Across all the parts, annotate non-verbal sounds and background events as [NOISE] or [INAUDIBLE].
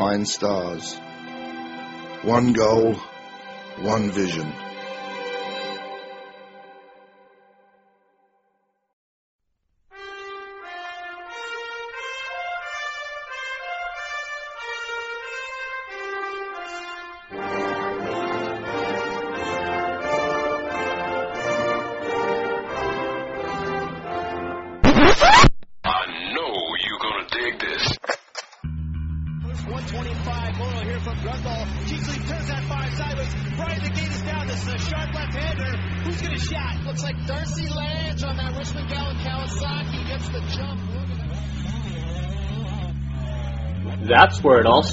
Alpinestars. One goal, one vision.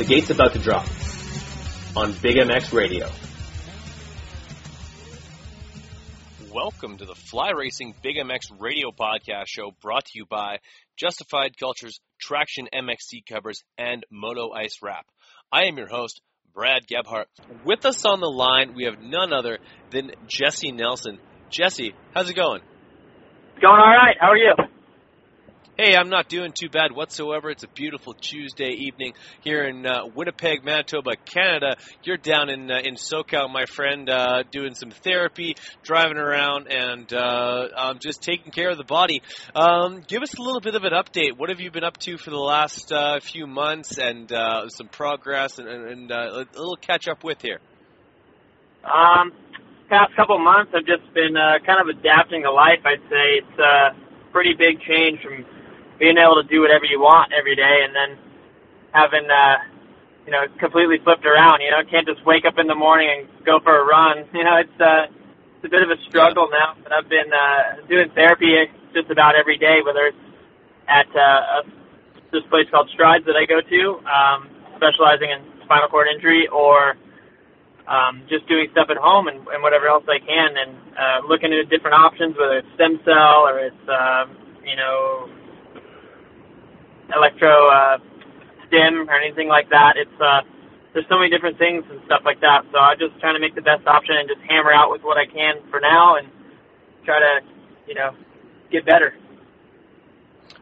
The gate's about to drop on Big MX Radio. Welcome to the Fly Racing Big MX radio podcast show brought to you by Justified Cultures, Traction MXC covers, and Moto Ice Wrap. I am your host, Brad Gebhart. With us on the line, we have none other than Jesse Nelson. Jesse, how's it going? Going all right. How are you? Hey, I'm not doing too bad whatsoever. It's a beautiful Tuesday evening here in uh, Winnipeg, Manitoba, Canada. You're down in uh, in SoCal, my friend, uh, doing some therapy, driving around, and um, just taking care of the body. Um, give us a little bit of an update. What have you been up to for the last uh, few months, and uh, some progress, and, and a little catch up with here. Um, past couple months, I've just been uh, kind of adapting to life. I'd say it's a pretty big change from being able to do whatever you want every day, and then having uh, you know completely flipped around. You know, can't just wake up in the morning and go for a run. [LAUGHS] You know, it's uh, it's a bit of a struggle now. But I've been uh, doing therapy just about every day, whether it's at uh, a, this place called Strides that I go to, um, specializing in spinal cord injury, or um, just doing stuff at home and, and whatever else I can, and uh, looking at different options, whether it's stem cell or it's um, you know electro uh, stim or anything like that. It's uh, there's so many different things and stuff like that. So I'm just trying to make the best option and just hammer out with what I can for now and try to you know get better.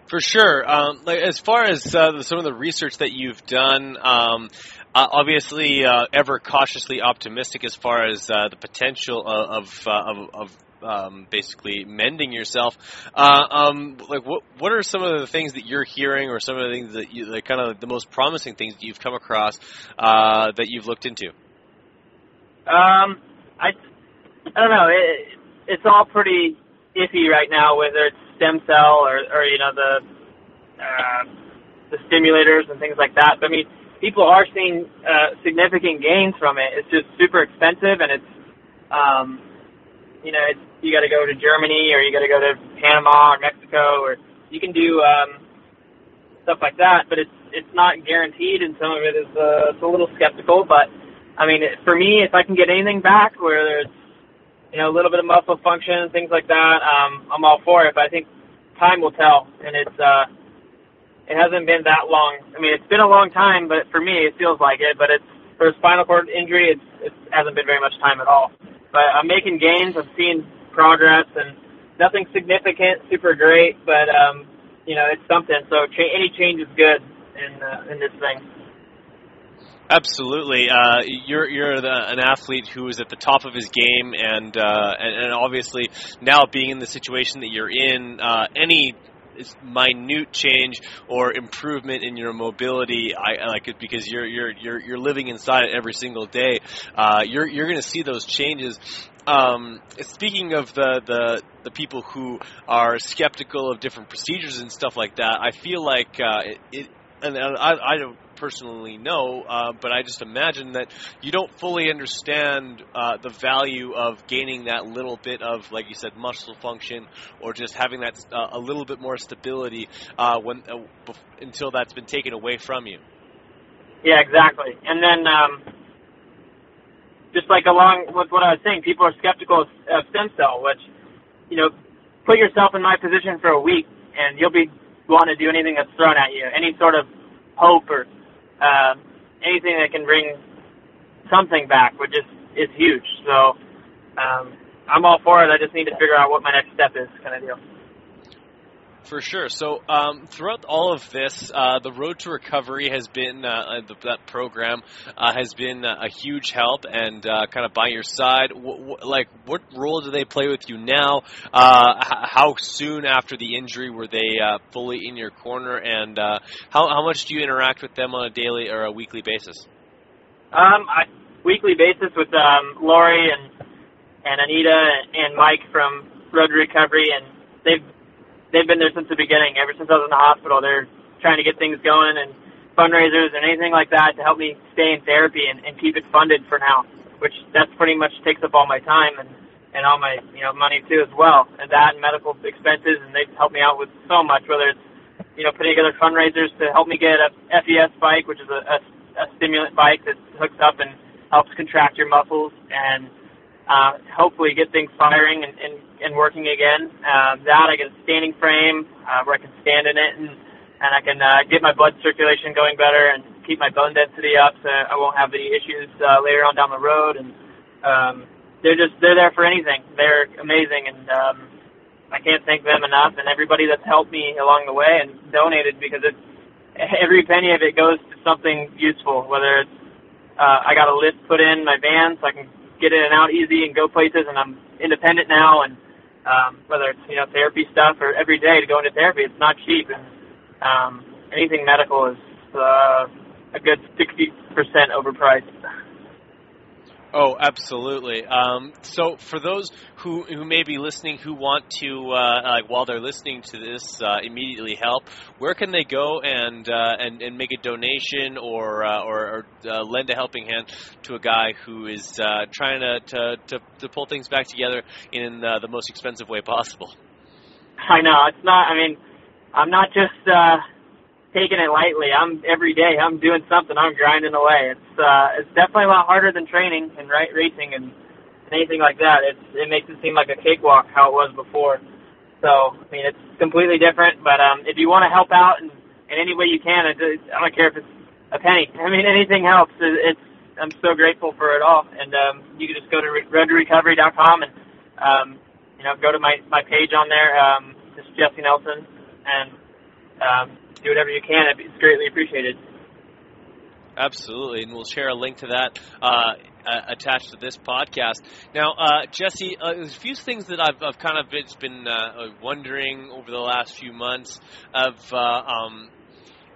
For sure. Um, like as far as uh, some of the research that you've done, um, uh, obviously uh, ever cautiously optimistic as far as uh, the potential of of, uh, of, of um, basically mending yourself. Uh, um, like what what are some of the things that you're hearing, or some of the things that you, like kind of the most promising things that you've come across uh, that you've looked into? Um, I I don't know. It, it's all pretty iffy right now, whether it's stem cell or or you know the uh, the stimulators and things like that. But I mean people are seeing uh, significant gains from it. It's just super expensive, and it's um, you know it's, you got to go to Germany or you got to go to Panama or Mexico, or you can do um, stuff like that. But it's it's not guaranteed, and some of it is uh, it's a little skeptical. But I mean, for me, if I can get anything back, where there's you know a little bit of muscle function things like that, um, I'm all for it. But I think time will tell, and it's uh, it hasn't been that long. I mean, it's been a long time, but for me, it feels like it. But it's for a spinal cord injury, it's it hasn't been very much time at all. But I'm making gains. I'm seeing progress, and nothing significant, super great, but um, you know, it's something. So cha- any change is good in uh, in this thing. Absolutely, uh, you're you're the, an athlete who is at the top of his game, and, uh, and and obviously now being in the situation that you're in, uh, any minute change or improvement in your mobility, I like it because you're you're you're you're living inside it every single day. Uh, you're you're going to see those changes. Um, speaking of the, the the people who are skeptical of different procedures and stuff like that, I feel like uh, it, it and I, I don't personally know, uh, but I just imagine that you don't fully understand uh, the value of gaining that little bit of, like you said, muscle function, or just having that uh, a little bit more stability uh, when uh, until that's been taken away from you. Yeah, exactly. And then, um, just like along with what I was saying, people are skeptical of, stem cell, which, you know, put yourself in my position for a week, and you'll be want to do anything that's thrown at you, any sort of hope or uh, anything that can bring something back would just is huge. So um, I'm all for it. I just need to figure out what my next step is, kind of deal. For sure. So um, throughout all of this, uh, the Road to Recovery has been uh, uh the, that program uh, has been uh, a huge help and uh, kind of by your side. W- w- like, what role do they play with you now? H- how soon after the injury were they fully in your corner, and how how much do you interact with them on a daily or a weekly basis? Um, I, weekly basis with um, Lori and and Anita and Mike from Road to Recovery, and they've they've been there since the beginning. Ever since I was in the hospital, they're trying to get things going and fundraisers and anything like that to help me stay in therapy and, and keep it funded for now. Which that's pretty much takes up all my time and and all my you know money too as well, and that and medical expenses. And they've helped me out with so much, whether it's you know putting together fundraisers to help me get a FES bike, which is a, a, a stimulant bike that hooks up and helps contract your muscles and uh, hopefully get things firing and, and, and working again. Uh, that I get a standing frame uh, where I can stand in it and, and I can uh, get my blood circulation going better and keep my bone density up so I won't have any issues uh, later on down the road. And um, they're just they're there for anything. They're amazing and um, I can't thank them enough, and everybody that's helped me along the way and donated because it's every penny of it goes to something useful. Whether it's uh, I got a lift put in my van so I can get in and out easy and go places, and I'm independent now. And um, whether it's you know therapy stuff or every day to go into therapy, it's not cheap. And um, anything medical is uh, a good sixty percent overpriced. Oh, absolutely. Um, so, for those who who may be listening who want to, uh, like, while they're listening to this, uh, immediately help, where can they go and uh, and, and make a donation or uh, or, or uh, lend a helping hand to a guy who is uh, trying to, to, to to pull things back together in the most expensive way possible? I know it's not. I mean, I'm not just. Uh, taking it lightly. I'm every day I'm doing something. I'm grinding away. It's uh, it's definitely a lot harder than training and right racing and, anything like that. It's it makes it seem like a cakewalk how it was before. So I mean it's completely different. But um, if you want to help out in, in any way you can, I, I don't care if it's a penny. [LAUGHS] I mean anything helps. It, it's I'm so grateful for it all. And um, you can just go to roadtorecovery.com and um, you know go to my my page on there. Um, just Jesse Nelson and um, do whatever you can. It's greatly appreciated. Absolutely, and we'll share a link to that uh, attached to this podcast. Now, uh, Jesse, uh, there's a few things that I've, I've kind of been uh, wondering over the last few months of uh, um,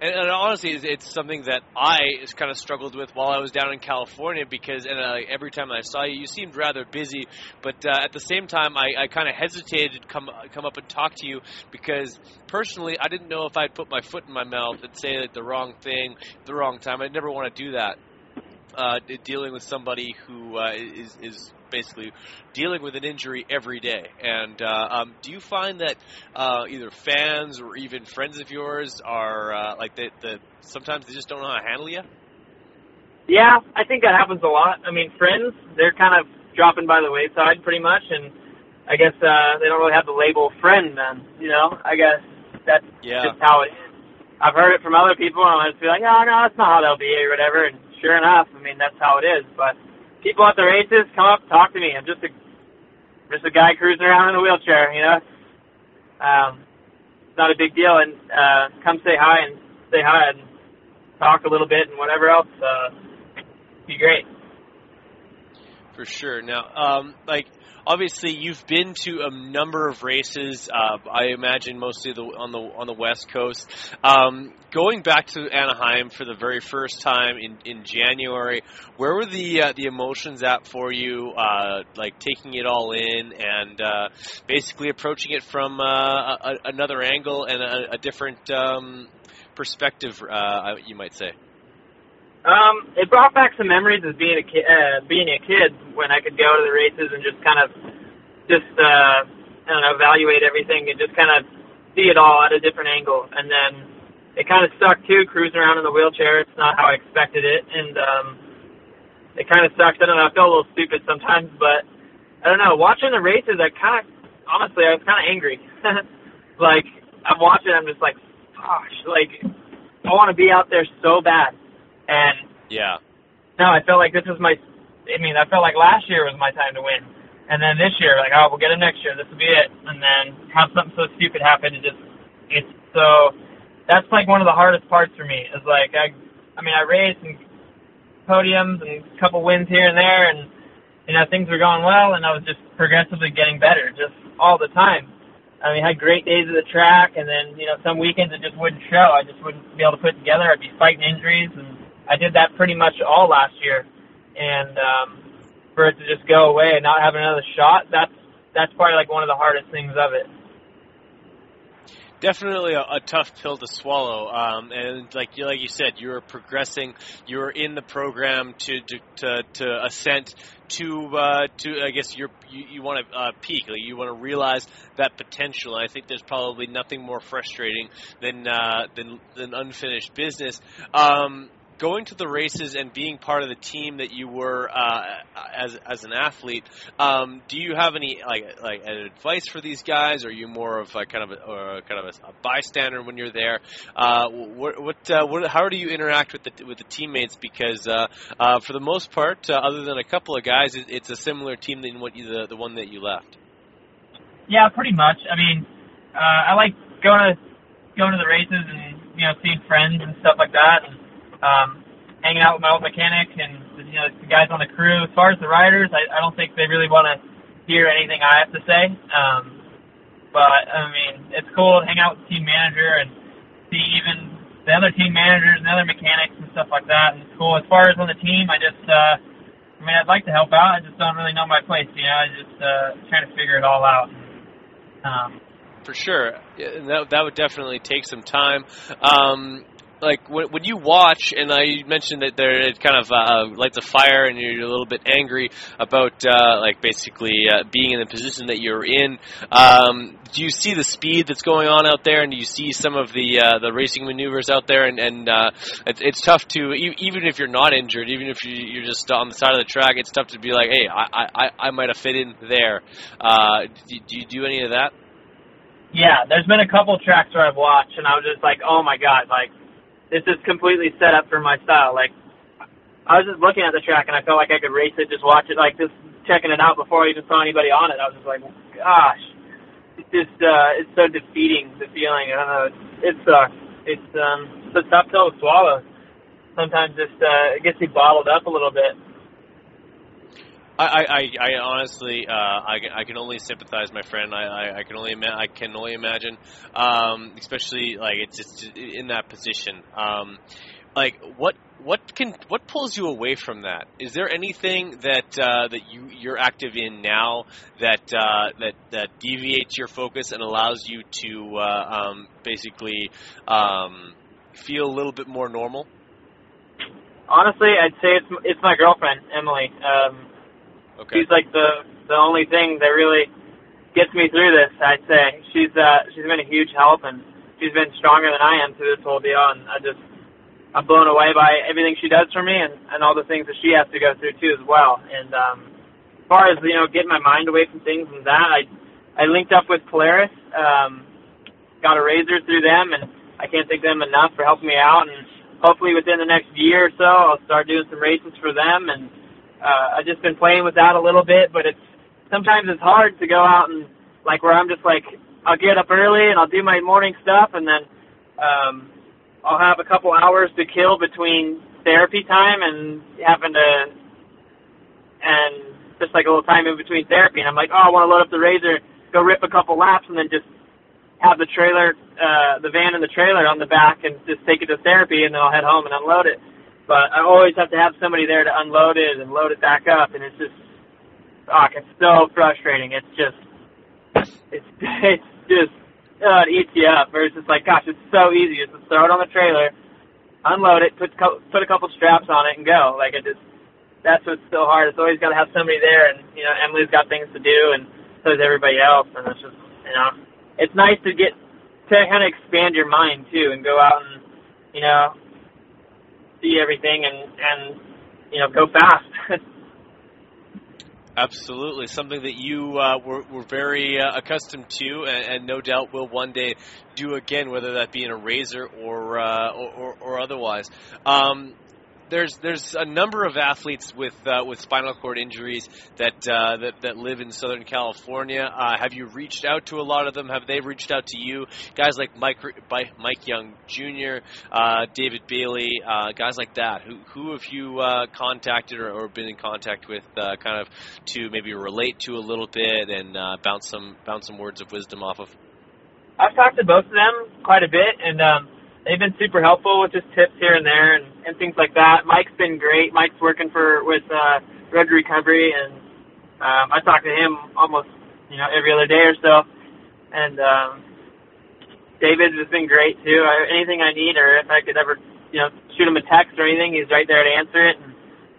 and, and honestly, it's, it's, something that I kind of struggled with while I was down in California because and, uh, every time I saw you, you seemed rather busy. But uh, at the same time, I, I kind of hesitated to come come up and talk to you because personally, I didn't know if I'd put my foot in my mouth and say like, the wrong thing, the wrong time. I'd never want to do that. Uh, dealing with somebody who uh, is is basically dealing with an injury every day. And uh, um, do you find that uh, either fans or even friends of yours are uh, like that? The, sometimes they just don't know how to handle you. Yeah, I think that happens a lot. I mean, friends they're kind of dropping by the wayside pretty much, and I guess uh, they don't really have the label friend. Then you know, I guess that's yeah. just how it is. I've heard it from other people, and I just be like, oh no, that's not how they'll be or whatever. And sure enough, I mean, that's how it is. But people at the races, come up, talk to me. I'm just a just a guy cruising around in a wheelchair, you know. Um, it's not a big deal, and uh, come say hi and say hi and talk a little bit and whatever else. Uh, be great. For sure. Now, um, like obviously you've been to a number of races. Uh, I imagine mostly the, on the on the West Coast. Um, going back to Anaheim for the very first time in, in January, where were the uh, the emotions at for you? Uh, like taking it all in and uh, basically approaching it from uh, a, another angle and a, a different um, perspective, uh, you might say. Um, it brought back some memories of being a kid, uh, being a kid when I could go to the races and just kind of, just uh, I don't know, evaluate everything and just kind of see it all at a different angle. And then it kind of sucked too, cruising around in the wheelchair. It's not how I expected it, and um, it kind of sucks. I don't know. I feel a little stupid sometimes, but I don't know. Watching the races, I kind of, honestly, I was kind of angry. [LAUGHS] like I'm watching, I'm just like, gosh, like I want to be out there so bad and yeah, no, I felt like this was my. I mean, I felt like last year was my time to win, and then this year, like, oh, we'll get it next year. This will be it. And then have something so stupid happen, and just it's so. That's like one of the hardest parts for me. Is like I, I mean, I raced and podiums and a couple wins here and there, and you know things were going well, and I was just progressively getting better, just all the time. I mean, I had great days at the track, and then you know some weekends it just wouldn't show. I just wouldn't be able to put it together. I'd be fighting injuries, and I did that pretty much all last year, and um, for it to just go away and not have another shot, that's that's probably like one of the hardest things of it. Definitely a, a tough pill to swallow, um, and like you, like you said, you're progressing. You're in the program to to to, to ascent to uh, to I guess you're, you you want to uh, peak. Like you want to realize that potential. And I think there's probably nothing more frustrating than uh, than than unfinished business. Um, going to the races and being part of the team that you were uh, as as an athlete, um, do you have any like like advice for these guys? Or are you more of a kind of a, or kind of a, a bystander when you're there? Uh, what what, uh, what how do you interact with the with the teammates? Because uh, uh, for the most part, uh, other than a couple of guys, it, it's a similar team than what you, the the one that you left. yeah, pretty much. I mean, I like going to going to the races and you know seeing friends and stuff like that, and um, hanging out with my old mechanic and you know the guys on the crew. As far as the riders, I, I don't think they really want to hear anything I have to say. Um, but I mean, it's cool to hang out with the team manager and see even the other team managers and other mechanics and stuff like that. And it's cool. As far as on the team, I just, uh, I mean, I'd like to help out. I just don't really know my place. You know, I just uh, trying to figure it all out. Um, For sure, that that would definitely take some time. Um, like when, when you watch, and I mentioned that there it kind of uh, lights a fire, and you're a little bit angry about uh, like basically uh, being in the position that you're in. Um, do you see the speed that's going on out there, and do you see some of the uh, the racing maneuvers out there? And, and uh, it's, it's tough to even if you're not injured, even if you, you're just on the side of the track, it's tough to be like, hey, I I, I might have fit in there. Uh, do, do you do any of that? yeah, there's been a couple tracks where I've watched, and I was just like, oh my god, like this is completely set up for my style. Like I was just looking at the track, and I felt like I could race it, just watch it, like just checking it out before I even saw anybody on it. I was just like, gosh, it's just uh, it's so defeating the feeling. I don't know, it's it's uh, it's um, it's a tough pill to swallow. Sometimes just uh, it gets me bottled up a little bit. I, I, I honestly, uh, I, I can only sympathize, my friend. I, I, I can only, ima- I can only imagine, um, especially like it's just in that position. Um, like what, what can, what pulls you away from that? Is there anything that uh, that you you're active in now that uh, that that deviates your focus and allows you to uh, um, basically um, feel a little bit more normal? Honestly, I'd say it's it's my girlfriend Emily. Um, Okay. she's like the the only thing that really gets me through this. I'd say she's uh she's been a huge help and she's been stronger than I am through this whole deal. And I just I'm blown away by everything she does for me and and all the things that she has to go through too as well. And um, as far as you know, getting my mind away from things and that, I I linked up with Polaris, um, got a RZR through them, and I can't thank them enough for helping me out. And hopefully within the next year or so, I'll start doing some races for them and uh, I've just been playing with that a little bit, but it's sometimes it's hard to go out and like where I'm just like I'll get up early and I'll do my morning stuff and then um, I'll have a couple hours to kill between therapy time and having to and just like a little time in between therapy. And I'm like oh I want to load up the RZR, go rip a couple laps and then just have the trailer, uh, the van and the trailer on the back and just take it to therapy and then I'll head home and unload it but I always have to have somebody there to unload it and load it back up, and it's just, fuck, it's so frustrating. It's just, it's [LAUGHS] it's just, uh, it eats you up. Where it's just like, gosh, it's so easy. Just throw it on the trailer, unload it, put put a couple straps on it, and go. Like it just, that's what's so hard. It's always got to have somebody there, and you know, Emily's got things to do, and so does everybody else, and it's just, you know, it's nice to get to kind of expand your mind too, and go out and, you know, see everything and and you know go fast. [LAUGHS] Absolutely, something that you uh, were, were very uh, accustomed to, and, and no doubt will one day do again, whether that be in a RZR or uh, or, or, or otherwise. Um, there's there's a number of athletes with uh, with spinal cord injuries that uh, that that live in Southern California. Uh, have you reached out to a lot of them? Have they reached out to you? Guys like Mike Mike Young Jr., uh, David Bailey, uh, guys like that. Who who have you uh, contacted or, or been in contact with, kind of to maybe relate to a little bit and bounce some bounce some words of wisdom off of? I've talked to both of them quite a bit, and um, they've been super helpful with just tips here and there and, and things like that. Mike's been great. Mike's working for with uh, Road Recovery, and um, I talk to him almost you know every other day or so. And um, David has been great too. I, anything I need, or if I could ever you know shoot him a text or anything, he's right there to answer it. And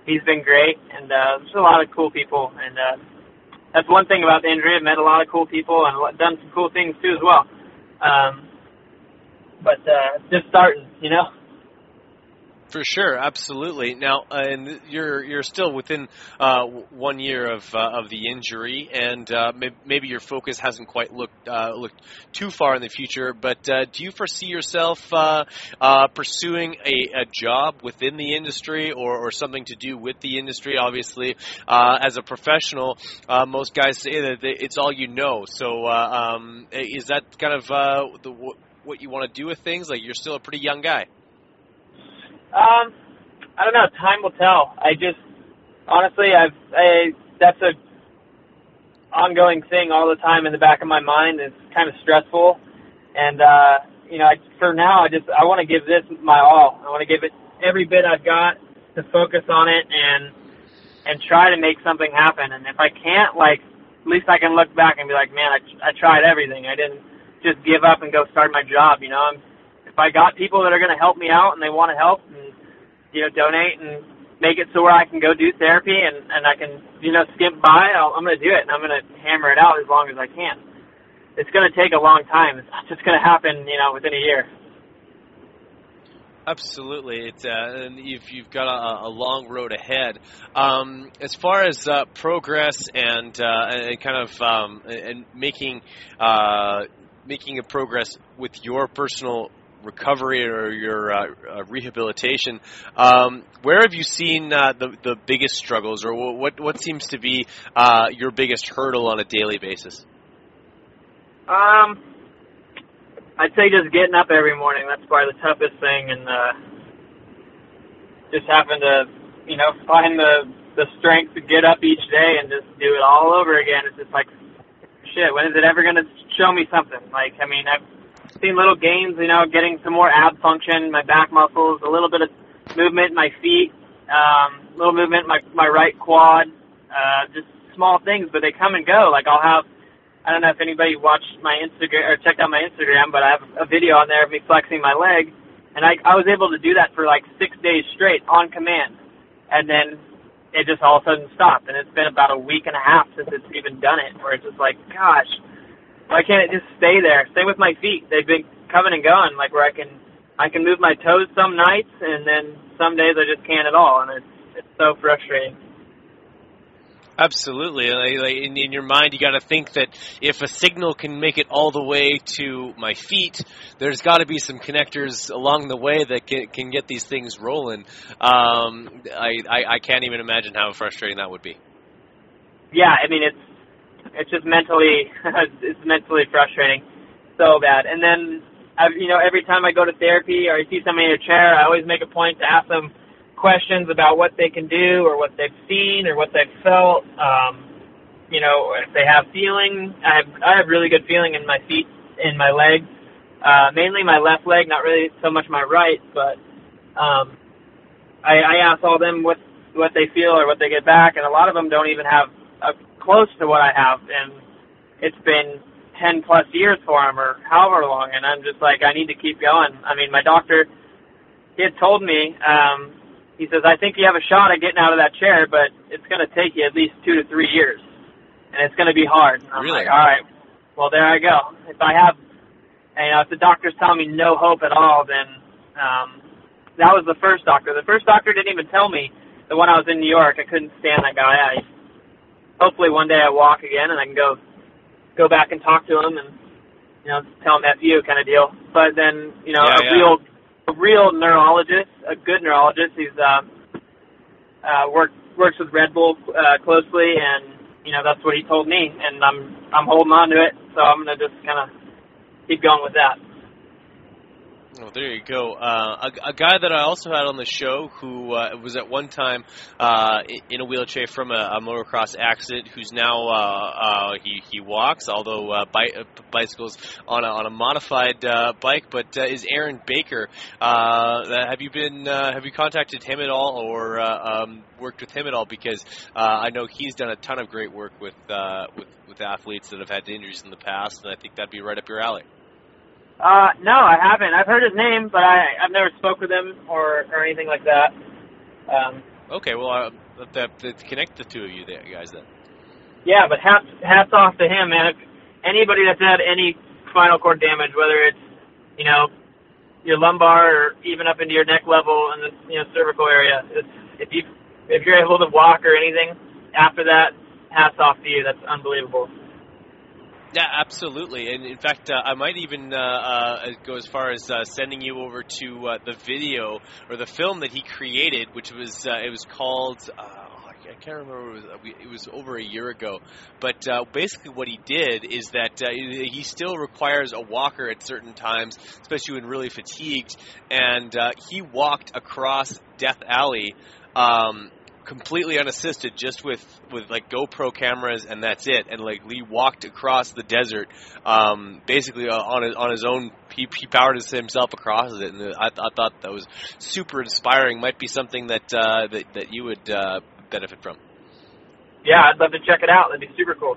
he's been great, and uh, there's a lot of cool people, and uh, that's one thing about the injury. I've met a lot of cool people and done some cool things too as well. Um, but uh, just starting, you know. For sure, absolutely. Now, uh, and you're you're still within uh, one year of uh, of the injury, and uh, maybe your focus hasn't quite looked uh, looked too far in the future. But uh, do you foresee yourself pursuing a, a, job within the industry, or, or something to do with the industry? Obviously, as a professional, most guys say that it's all you know. So, um, is that kind of the, what you want to do with things? Like, you're still a pretty young guy. Um, I don't know. Time will tell. I just honestly, I've I, that's a ongoing thing all the time in the back of my mind. It's kind of stressful, and uh, you know, I, for now, I just I want to give this my all. I want to give it every bit I've got to focus on it and and try to make something happen. And if I can't, like, at least I can look back and be like, man, I I tried everything. I didn't just give up and go start my job. You know, I'm if I got people that are going to help me out and they want to help and you know donate and make it so where I can go do therapy and and I can you know skimp by, I'll, I'm going to do it and I'm going to hammer it out as long as I can. It's going to take a long time. It's not just going to happen you know within a year. Absolutely, it's uh, and you've you've got a, a long road ahead. Um, as far as uh, progress and uh, and kind of um, and making uh, making a progress with your personal recovery or your uh, uh, rehabilitation. Um, where have you seen uh, the the biggest struggles, or what what seems to be uh, your biggest hurdle on a daily basis? Um, I'd say just getting up every morning. That's probably the toughest thing, and just having to, you know, find the the strength to get up each day and just do it all over again. It's just like, shit. When is it ever to show me something? Like, I mean, I've seen little gains, you know, getting some more ab function, my back muscles, a little bit of movement in my feet, um, little movement in my my right quad, uh, just small things, but they come and go. Like I'll have, I don't know if anybody watched my Instagram or checked out my Instagram, but I have a video on there of me flexing my leg, and I I was able to do that for like six days straight on command, and then it just all of a sudden stopped, and it's been about a week and a half since it's even done it, where it's just like, gosh, why can't it just stay there? Same with my feet. They've been coming and going, like where I can I can move my toes some nights, and then some days I just can't at all, and it's it's so frustrating. Absolutely. Like, in, in, your mind, you got to think that if a signal can make it all the way to my feet, there's got to be some connectors along the way that can, can get these things rolling. Um, I, I I can't even imagine how frustrating that would be. Yeah, I mean it's it's just mentally [LAUGHS] it's mentally frustrating, so bad. And then I, you know, every time I go to therapy or I see somebody in a chair, I always make a point to ask them questions about what they can do or what they've seen or what they've felt. Um, you know, if they have feeling, I have I have really good feeling in my feet, in my legs, uh, mainly my left leg, not really so much my right, but um, I, I ask all them what what they feel or what they get back, and a lot of them don't even have a close to what I have, and it's been 10 plus years for him or however long, and I'm just like, I need to keep going. I mean, my doctor, he had told me, um, he says, I think you have a shot at getting out of that chair, but it's going to take you at least two to three years, and it's going to be hard. I'm really? like, all right, well, there I go. If I have, you know, if the doctor's telling me no hope at all, then um, that was the first doctor. The first doctor didn't even tell me the one I was in New York. I couldn't stand that guy. I hopefully one day I walk again and I can go go back and talk to him and you know tell him F you kind of deal. But then you know yeah, a yeah. real a real neurologist, a good neurologist. He's uh, uh, work works with Red Bull uh, closely, and you know that's what he told me, and I'm I'm holding on to it. So I'm gonna just kind of keep going with that. Oh, there you go. Uh, a, a, guy that I also had on the show who uh, was at one time uh, in a wheelchair from a, a motocross accident, who's now uh, uh, he he walks, although uh, bi- bicycles on a, on a modified bike. But is Aaron Baker? have you been have you contacted him at all, or um, worked with him at all? Because I know he's done a ton of great work with with with athletes that have had injuries in the past, and I think that'd be right up your alley. Uh, no, I haven't. I've heard his name, but I I've never spoke with him or or anything like that. Um, okay, well, uh, that, that connect the two of you there, guys. Then. Yeah, but hats hats off to him, man. If anybody that's had any spinal cord damage, whether it's you know your lumbar or even up into your neck level and the you know cervical area. It's, if you if you're able to walk or anything after that, hats off to you. That's unbelievable. Yeah, absolutely. And in fact, uh, I might even uh, uh, go as far as uh, sending you over to uh, the video or the film that he created, which was uh, it was called. I can't remember. It was, it was over a year ago, but uh, basically what he did is that uh, he still requires a walker at certain times, especially when really fatigued, and uh, he walked across Death Valley um, completely unassisted, just with with like GoPro cameras, and that's it. And like Lee walked across the desert, um, basically uh, on his on his own. He, he powered himself across it, and I, I thought that was super inspiring. Might be something that uh, that that you would uh, benefit from. Yeah, I'd love to check it out. That'd be super cool.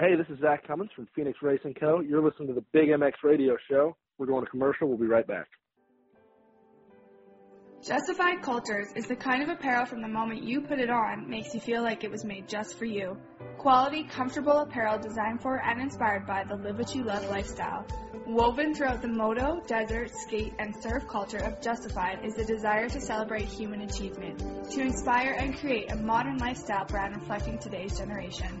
Hey, this is Zach Cummins from Phoenix Racing Co. You're listening to the Big MX Radio Show. We're going to commercial. We'll be right back. Justified Cultures is the kind of apparel from the moment you put it on makes you feel like it was made just for you. Quality, comfortable apparel designed for and inspired by the live what you love lifestyle. Woven throughout the moto, desert, skate, and surf culture of Justified is the desire to celebrate human achievement, to inspire and create a modern lifestyle brand reflecting today's generation.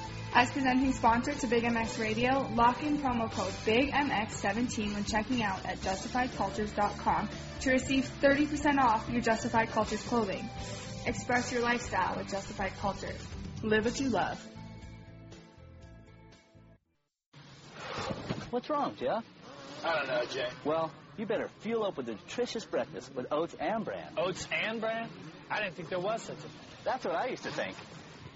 As presenting sponsor to Big MX Radio, lock in promo code BIGMX17 when checking out at justifiedcultures.com to receive 30% off your Justified Cultures clothing. Express your lifestyle with Justified Cultures. Live what you love. What's wrong, Jeff? I don't know, Jay. Well, you better fuel up with a nutritious breakfast with oats and bran. Oats and bran? I didn't think there was such a thing. That's what I used to think.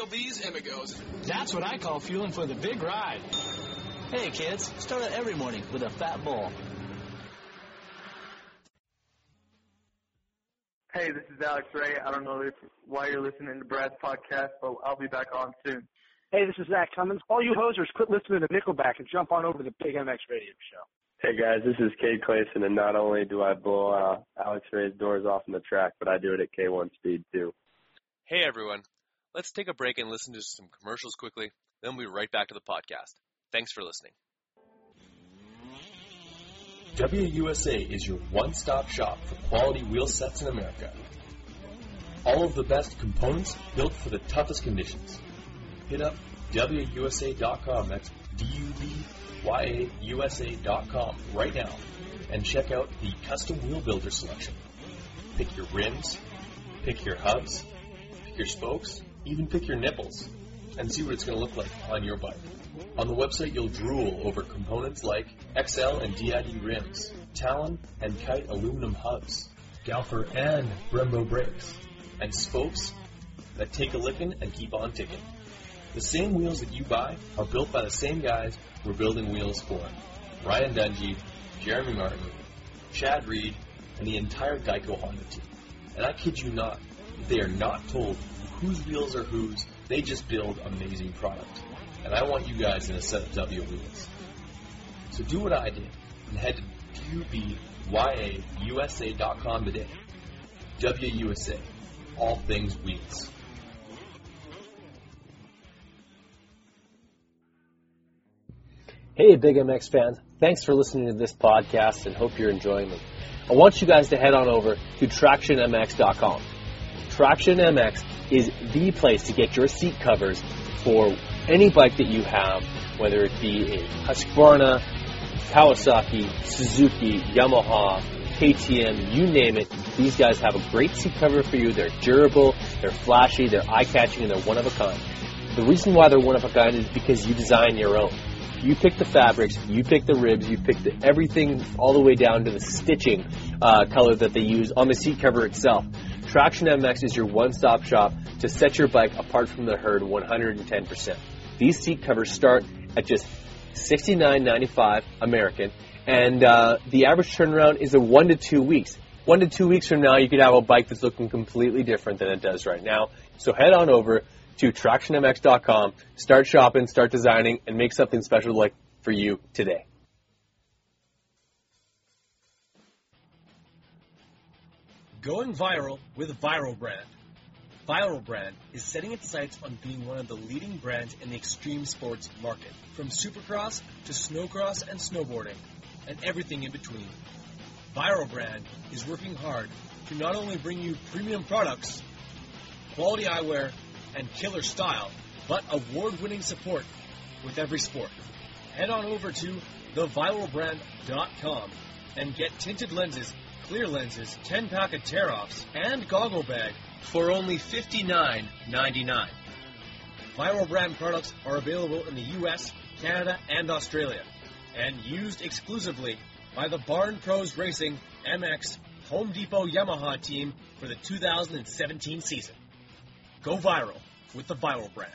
Cereal B's Amigos. That's what I call fueling for the big ride. Hey, kids, start out every morning with a fat bowl. Hey, this is Alex Ray. I don't know if, why you're listening to Brad's podcast, but I'll be back on soon. Hey, this is Zach Cummins. All you hosers, quit listening to Nickelback and jump on over to the Big MX Radio Show. Hey guys, this is Cade Clason, and not only do I blow uh, Alex Ray's doors off in the track, but I do it at K1 speed too. Hey everyone, let's take a break and listen to some commercials quickly. Then we'll be right back to the podcast. Thanks for listening. WUSA is your one-stop shop for quality wheel sets in America. All of the best components built for the toughest conditions. Hit up WUSA.com. That's D-U-B-Y-A-U-S-A.com right now and check out the custom wheel builder selection. Pick your rims, pick your hubs, pick your spokes, even pick your nipples, and see what it's going to look like on your bike. On the website, you'll drool over components like Excel and DID rims, Talon and Kite aluminum hubs, Galfer and Brembo brakes, and spokes that take a licking and keep on ticking. The same wheels that you buy are built by the same guys we're building wheels for. Ryan Dungey, Jeremy Martin, Chad Reed, and the entire Geico Honda team. And I kid you not, they are not told whose wheels are whose. They just build amazing product. And I want you guys in a set of W wheels. So do what I did and head to WBYAUSA.com today. WUSA, all things wheels. Hey, Big MX fans. Thanks for listening to this podcast and hope you're enjoying it. I want you guys to head on over to TractionMX.com. Traction MX is the place to get your seat covers for any bike that you have, whether it be a Husqvarna, Kawasaki, Suzuki, Yamaha, KTM, you name it. These guys have a great seat cover for you. They're durable, they're flashy, they're eye-catching, and they're one of a kind. The reason why they're one of a kind is because you design your own. You pick the fabrics, you pick the ribs, you pick the, everything all the way down to the stitching uh, color that they use on the seat cover itself. Traction MX is your one-stop shop to set your bike apart from the herd 110%. These seat covers start at just $69.95 American, and uh, the average turnaround is a one to two weeks. One to two weeks from now, you could have a bike that's looking completely different than it does right now. So head on over to TractionMX.com, start shopping, start designing, and make something special like for you today. Going viral with Viral Brand. Viral Brand is setting its sights on being one of the leading brands in the extreme sports market, from supercross to snowcross and snowboarding, and everything in between. Viral Brand is working hard to not only bring you premium products, quality eyewear, and killer style, but award-winning support with every sport. Head on over to theviralbrand.com and get tinted lenses, clear lenses, 10-pack of tear-offs, and goggle bag for only $59.99. Viral brand products are available in the US, Canada, and Australia, and used exclusively by the Barn Pros Racing MX Home Depot Yamaha team for the 2017 season. Go viral with the Viral brand.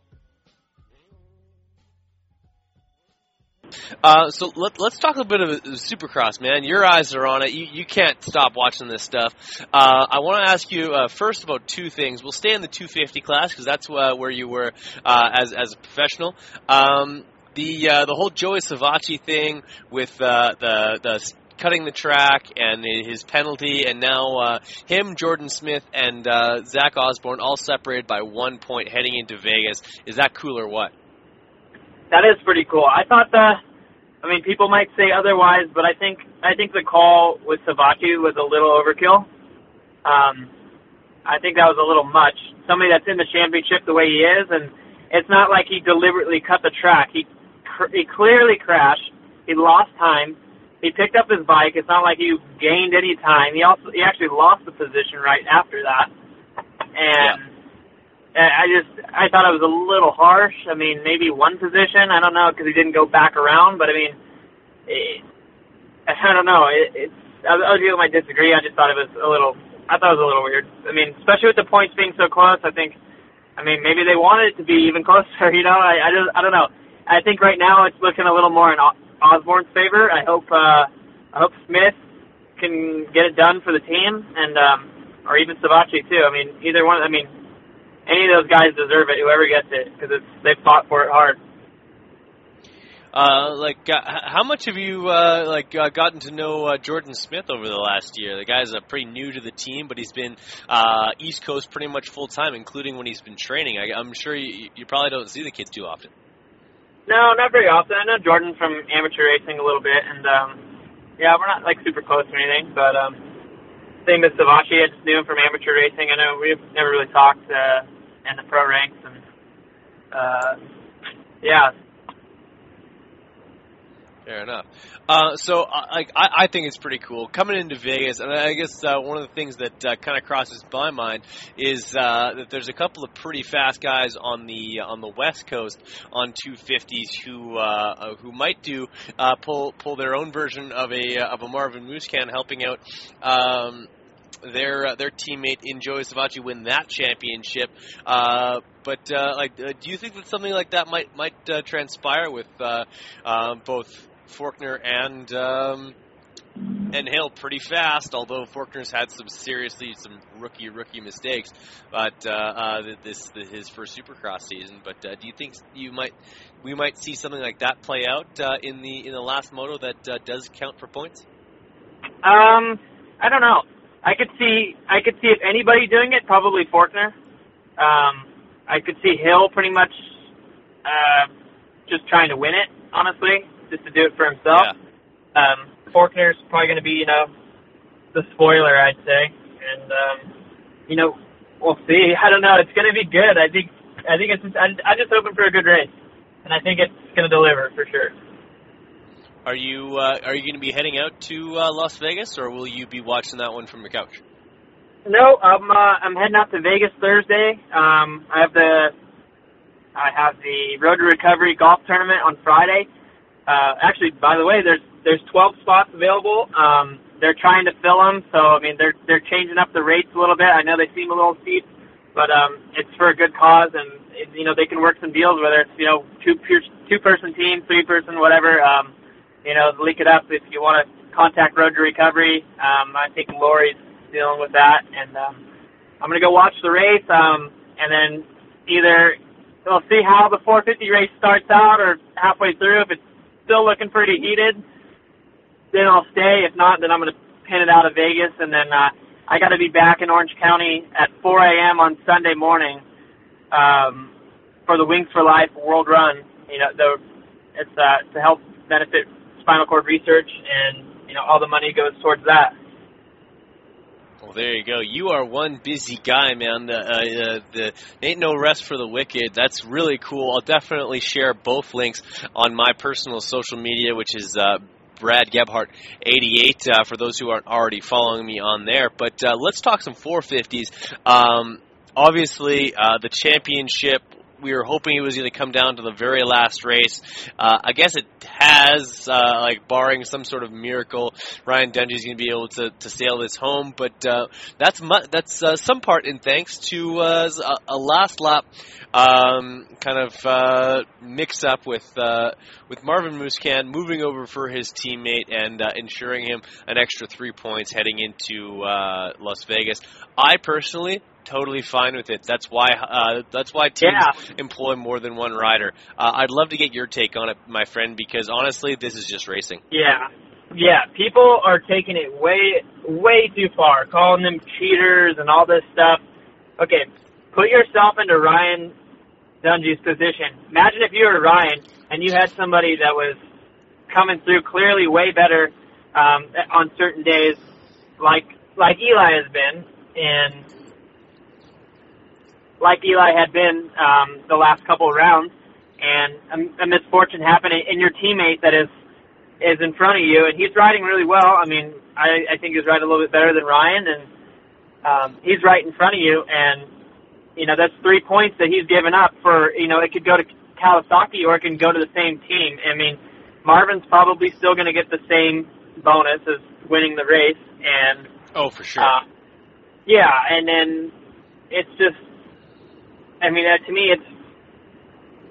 Uh, so let, us talk a bit of Supercross, man. Your eyes are on it. You, you can't stop watching this stuff. Uh, I want to ask you uh, first about two things. We'll stay in the 250 class because that's uh, where you were uh, as as a professional. Um, the uh, the whole Joey Savatgy thing with the the cutting the track and his penalty, and now uh, him, Jordan Smith, and uh, Zach Osborne all separated by one point heading into Vegas. Is that cool or what? That is pretty cool. I thought the, I mean, people might say otherwise, but I think I think the call with Savatgy was a little overkill. Um, I think that was a little much. Somebody that's in the championship the way he is, and it's not like he deliberately cut the track. He he clearly crashed. He lost time he picked up his bike. It's not like he gained any time. He also he actually lost the position right after that, and yeah. I just I thought it was a little harsh. I mean, maybe one position. I don't know because he didn't go back around. But I mean, it, I don't know. It, it's other people might disagree. I just thought it was a little. I thought it was a little weird. I mean, especially with the points being so close. I think. I mean, maybe they wanted it to be even closer. [LAUGHS] You know, I I just I don't know. I think right now it's looking a little more in Osborne's favor. I hope uh, I hope Smith can get it done for the team, and um, or even Savatgy too. I mean, either one. I mean, any of those guys deserve it. Whoever gets it, because they fought for it hard. Uh, like, uh, how much have you uh, like uh, gotten to know uh, Jordan Smith over the last year? The guy's uh, pretty new to the team, but he's been uh, East Coast pretty much full time, including when he's been training. I, I'm sure you, you probably don't see the kid too often. No, not very often. I know Jordan from amateur racing a little bit, and um, yeah, we're not like super close or anything. But um, same as Savatgy, I just knew him from amateur racing. I know we've never really talked uh, in the pro ranks, and uh, yeah. Fair enough. Uh, so, uh, like, I, I think it's pretty cool coming into Vegas, and I guess uh, one of the things that uh, kind of crosses my mind is uh, that there's a couple of pretty fast guys on the on the West Coast on 250s who uh, uh, who might do uh, pull pull their own version of a uh, of a Marvin Musquin helping out. Um, their uh, their teammate in Joey Savatgy win that championship. Uh, but uh, like, uh, do you think that something like that might might uh, transpire with uh, uh, both Forkner and um, and Hill pretty fast? Although Forkner's had some seriously some rookie rookie mistakes, but uh, uh, this, this his first Supercross season. But uh, do you think you might we might see something like that play out in the in the last moto that does count for points? Um, I don't know. I could see I could see if anybody doing it, probably Forkner. Um, I could see Hill pretty much uh, just trying to win it, honestly, just to do it for himself. Um, Forkner's probably going to be, you know, the spoiler, I'd say, and um, you know, we'll see. I don't know. It's going to be good. I think I think it's just, I, I'm just hoping for a good race, and I think it's going to deliver for sure. Are you uh, are you going to be heading out to uh, Las Vegas, or will you be watching that one from your couch? No, I'm uh, I'm heading out to Vegas Thursday. Um, I have the I have the Road to Recovery golf tournament on Friday. Uh, actually, by the way, there's there's 12 spots available. Um, they're trying to fill them, so I mean they're they're changing up the rates a little bit. I know they seem a little steep, but um, it's for a good cause, and it, you know they can work some deals, whether it's you know two two person team, three person, whatever. Um, you know, link it up if you want to contact Road to Recovery. Um, I think Lori's dealing with that, and um, I'm gonna go watch the race, um, and then either we'll see how the 450 race starts out, or halfway through. If it's still looking pretty heated, then I'll stay. If not, then I'm gonna pin it out of Vegas, and then uh, I got to be back in Orange County at 4 a.m. on Sunday morning um, for the Wings for Life World Run. You know, the it's uh, to help benefit spinal cord research, and you know all the money goes towards that. Well, there you go. You are one busy guy, man. The, uh, uh, the ain't no rest for the wicked. That's really cool. I'll definitely share both links on my personal social media, which is uh, Brad Gebhart 88 uh, for those who aren't already following me on there. But uh, let's talk some 450s. Um, obviously, uh, the championship we were hoping it was going to come down to the very last race. Uh, I guess it has, uh, like barring some sort of miracle, Ryan Dungey's going to be able to, to sail this home. But uh, that's mu- that's uh, some part in thanks to uh, a, a last lap um, kind of uh, mix up with uh, with Marvin Musquin moving over for his teammate and uh, ensuring him an extra three points heading into uh, Las Vegas. I personally totally fine with it. That's why uh, that's why teams Yeah. employ more than one rider. Uh, I'd love to get your take on it, my friend, because honestly, this is just racing. Yeah. Yeah, people are taking it way, way too far, calling them cheaters and all this stuff. Okay, put yourself into Ryan Dungey's position. Imagine if you were Ryan and you had somebody that was coming through clearly way better um, on certain days, like like Eli has been, and like Eli had been um, the last couple of rounds, and a, a misfortune happened, and your teammate that is is in front of you, and he's riding really well. I mean, I, I think he's riding a little bit better than Ryan, and um, he's right in front of you, and you know that's three points that he's given up for. You know, it could go to Kawasaki or it can go to the same team. I mean, Marvin's probably still going to get the same bonus as winning the race, and Oh, for sure. uh, yeah, and then it's just, I mean, uh, to me, it's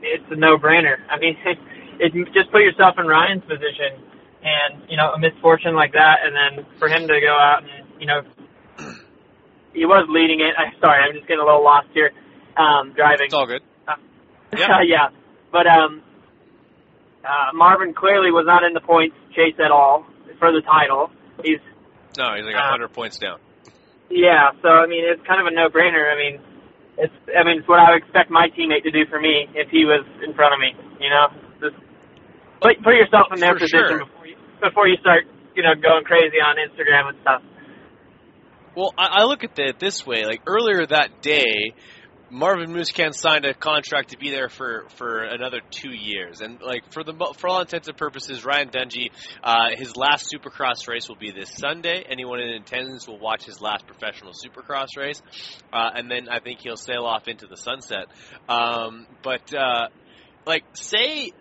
it's a no-brainer. I mean, [LAUGHS] it, just put yourself in Ryan's position, and you know, a misfortune like that, and then for him to go out and you know, he was leading it. I'm sorry, I'm just getting a little lost here, um, driving. It's all good. Uh, Yeah. [LAUGHS] yeah, but um, uh, Marvin clearly was not in the points chase at all for the title. He's No, he's like Uh, hundred points down. yeah, so I mean, it's kind of a no-brainer. I mean, it's I mean, it's what I would expect my teammate to do for me if he was in front of me. You know, just put put yourself in their For position sure. before you before you start, you know, going crazy on Instagram and stuff. Well, I, I look at it this way. Like earlier that day, Marvin Musquin signed a contract to be there for, for another two years, and like for the for all intents and purposes, Ryan Dungey, uh, his last Supercross race will be this Sunday. Anyone in attendance will watch his last professional Supercross race, uh, and then I think he'll sail off into the sunset. Um, but uh, like, say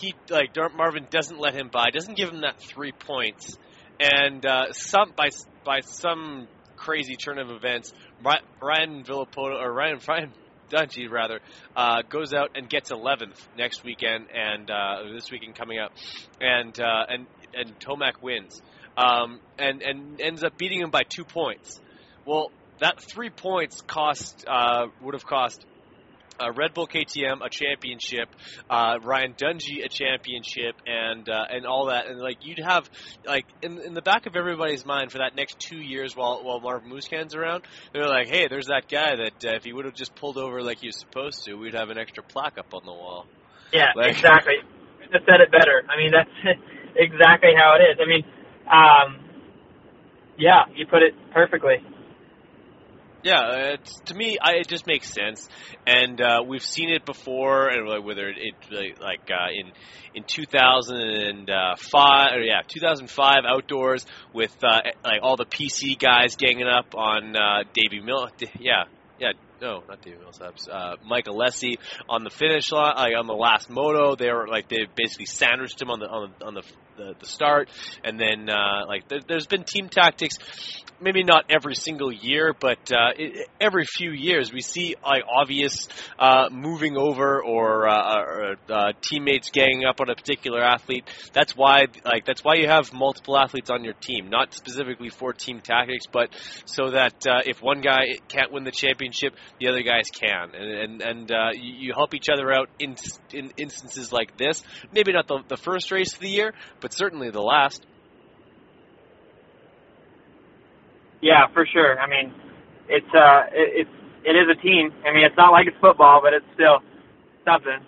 he like Marvin doesn't let him by, doesn't give him that three points, and uh, some by by some crazy turn of events, Ryan Villopoto or Ryan Ryan Dungey rather uh, goes out and gets 11th next weekend and uh, this weekend coming up, and uh, and and Tomac wins, um, and and ends up beating him by two points. Well, that three points cost uh, would have cost uh, Red Bull KTM a championship, uh, Ryan Dungey a championship, and uh, and all that, and like you'd have like in in the back of everybody's mind for that next two years while while Marv Musquin's around, they're like, hey, there's that guy that uh, if he would have just pulled over like he was supposed to, we'd have an extra plaque up on the wall. Yeah, like, exactly. To said it better. I mean, that's [LAUGHS] exactly how it is. I mean, um, yeah, you put it perfectly. Yeah, it's, to me, I, it just makes sense, and uh, we've seen it before, and whether it, it like uh, in in 2005, or yeah, 2005 outdoors with uh, like all the PC guys ganging up on uh, Davey Mill, yeah, yeah, no, not David Millsaps. Uh, Mike Alessi on the finish line, like on the last moto, they were like they basically sandwiched him on the on the on the, the, the start, and then uh, like there, has been team tactics. Maybe not every single year, but uh, it, every few years we see like obvious uh, moving over or, uh, or uh, teammates ganging up on a particular athlete. That's why like that's why you have multiple athletes on your team, not specifically for team tactics, but so that uh, if one guy can't win the championship, the other guys can, and and, and uh, you, you help each other out in in instances like this. Maybe not the the first race of the year, but certainly the last. Yeah, for sure. I mean, it's uh, it, it's it is a team. I mean, it's not like it's football, but it's still something.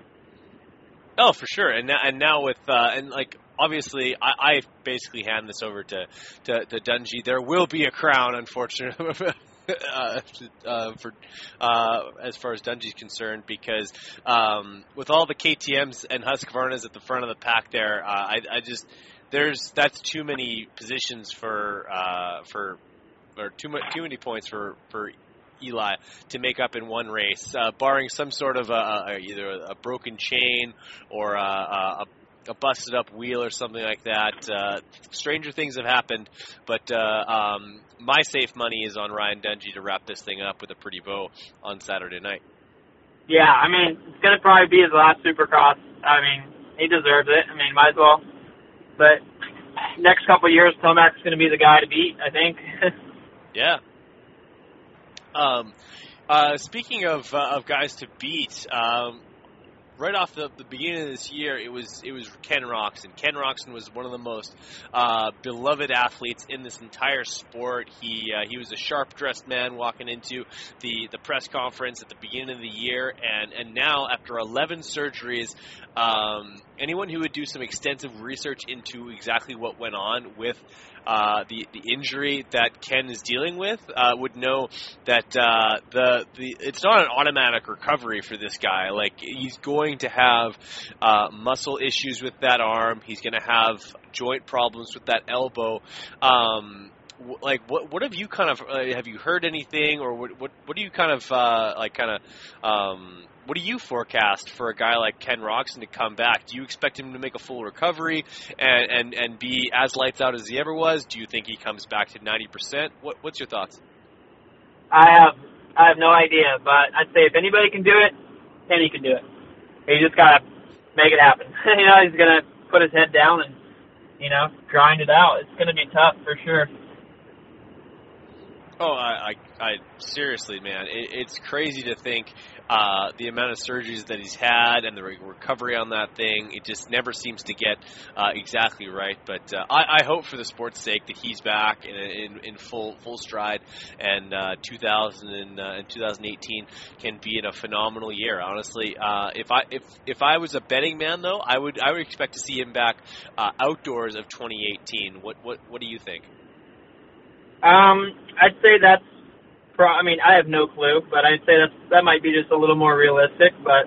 Oh, for sure. And now, and now with uh, and like obviously, I, I basically hand this over to to, to Dungey. There will be a crown, unfortunately. [LAUGHS] [LAUGHS] uh, uh, for uh, as far as Dungey's concerned, because um, with all the KTM's and Husqvarna's at the front of the pack, there, uh, I, I just there's that's too many positions for uh, for or too much too many points for for Eli to make up in one race, uh, barring some sort of a, a, either a broken chain or a, a, a busted up wheel or something like that. Uh, stranger things have happened, but uh, um, my safe money is on Ryan Dungey to wrap this thing up with a pretty bow on Saturday night. Yeah, I mean, it's going to probably be his last Supercross. I mean, he deserves it. I mean, might as well. But next couple of years, Tomac's going to be the guy to beat, I think. [LAUGHS] yeah. Um, uh, speaking of uh, of guys to beat, um, right off the, the beginning of this year, it was it was Ken Roczen. Ken Roczen was one of the most uh, beloved athletes in this entire sport. He uh, he was a sharp dressed man walking into the, the press conference at the beginning of the year, and and now after 11 surgeries, um, anyone who would do some extensive research into exactly what went on with uh, the the injury that Ken is dealing with uh, would know that uh, the the it's not an automatic recovery for this guy. Like he's going to have uh, muscle issues with that arm. He's going to have joint problems with that elbow. Um, like what what have you kind of uh, have you heard anything or what what what do you kind of uh, like kind of um, what do you forecast for a guy like Ken Roczen to come back? Do you expect him to make a full recovery and and, and be as lights out as he ever was? Do you think he comes back to ninety percent? What what's your thoughts? I have I have no idea, but I'd say if anybody can do it, Kenny can do it. He just gotta make it happen. [LAUGHS] you know, he's gonna put his head down and you know grind it out. It's gonna be tough for sure. Oh, I, I, I seriously, man, it, it's crazy to think uh, the amount of surgeries that he's had and the re- recovery on that thing, it just never seems to get uh, exactly right. But uh, I, I hope for the sport's sake that he's back in, in, in full full stride, and uh, 2000 and, uh, and 2018 can be in a phenomenal year. Honestly, uh, if I if if I was a betting man though, I would I would expect to see him back uh, outdoors of 2018. What what what do you think? Um, I'd say that's Pro- I mean, I have no clue, but I'd say that that might be just a little more realistic. But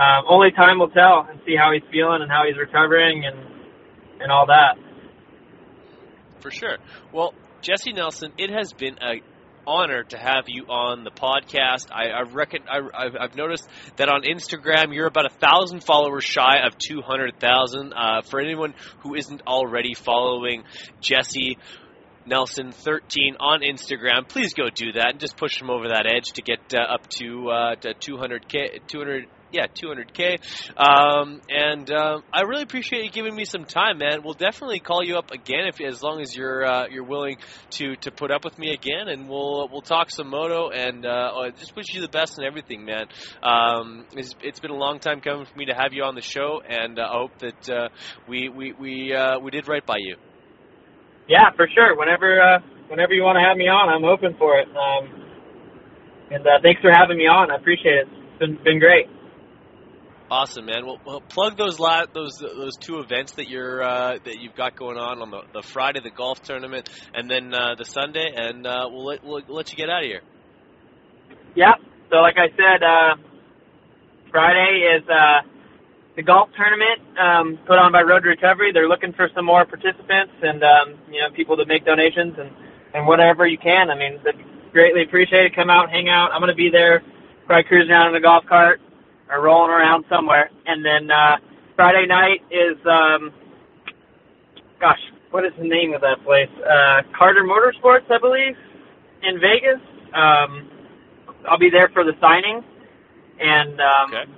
um, only time will tell, and see how he's feeling and how he's recovering and and all that. For sure. Well, Jesse Nelson, it has been a honor to have you on the podcast. I, I reckon I, I've, I've noticed that on Instagram you're about a thousand followers shy of two hundred thousand. Uh, for anyone who isn't already following Jesse. Nelson thirteen on Instagram. Please go do that and just push him over that edge to get uh, up to uh, to 200k 200 yeah 200k. Um, and um, I really appreciate you giving me some time, man. We'll definitely call you up again if as long as you're uh, you're willing to to put up with me again, and we'll we'll talk some moto and uh, just wish you the best in everything, man. Um, it's, it's been a long time coming for me to have you on the show, and uh, I hope that uh, we we we uh, we did right by you. Yeah, for sure. Whenever uh, whenever you want to have me on, I'm open for it. Um, and uh, thanks for having me on. I appreciate it. It's been been great. Awesome, man. Well, well plug those la- those those two events that you're uh, that you've got going on on the, the Friday, the golf tournament, and then uh, the Sunday, and uh, we'll let we'll let you get out of here. Yeah. So, like I said, uh, Friday is uh, the golf tournament um, put on by Road to Recovery. They're looking for some more participants and um, you know people to make donations and and whatever you can. I mean, greatly appreciate it. Come out, hang out. I'm to be there, probably cruising around in a golf cart or rolling around somewhere. And then uh, Friday night is, um, gosh, what is the name of that place? Uh, Carter Motorsports, I believe, in Vegas. Um, I'll be there for the signing, and um, okay.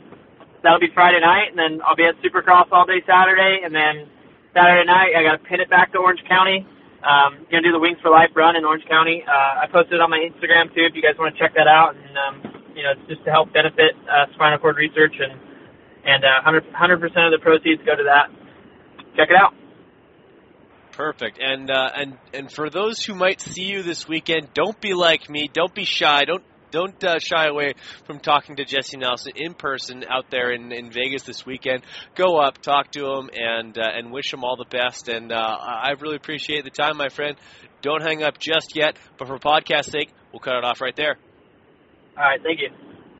That'll be Friday night. And then I'll be at Supercross all day Saturday, and then Saturday night I got to pin it back to Orange County. Um, gonna do the Wings for Life run in Orange County. Uh, I posted it on my Instagram too, if you guys want to check that out. And um, you know, it's just to help benefit uh, spinal cord research, and and uh, 100 percent of the proceeds go to that. Check it out. Perfect. And uh, and and for those who might see you this weekend, don't be like me. Don't be shy. Don't don't uh, shy away from talking to Jesse Nelson in person out there in, in Vegas this weekend. Go up, talk to him, and uh, and wish him all the best. And uh, I really appreciate the time, my friend. Don't hang up just yet, but for podcast sake, we'll cut it off right there. All right, thank you.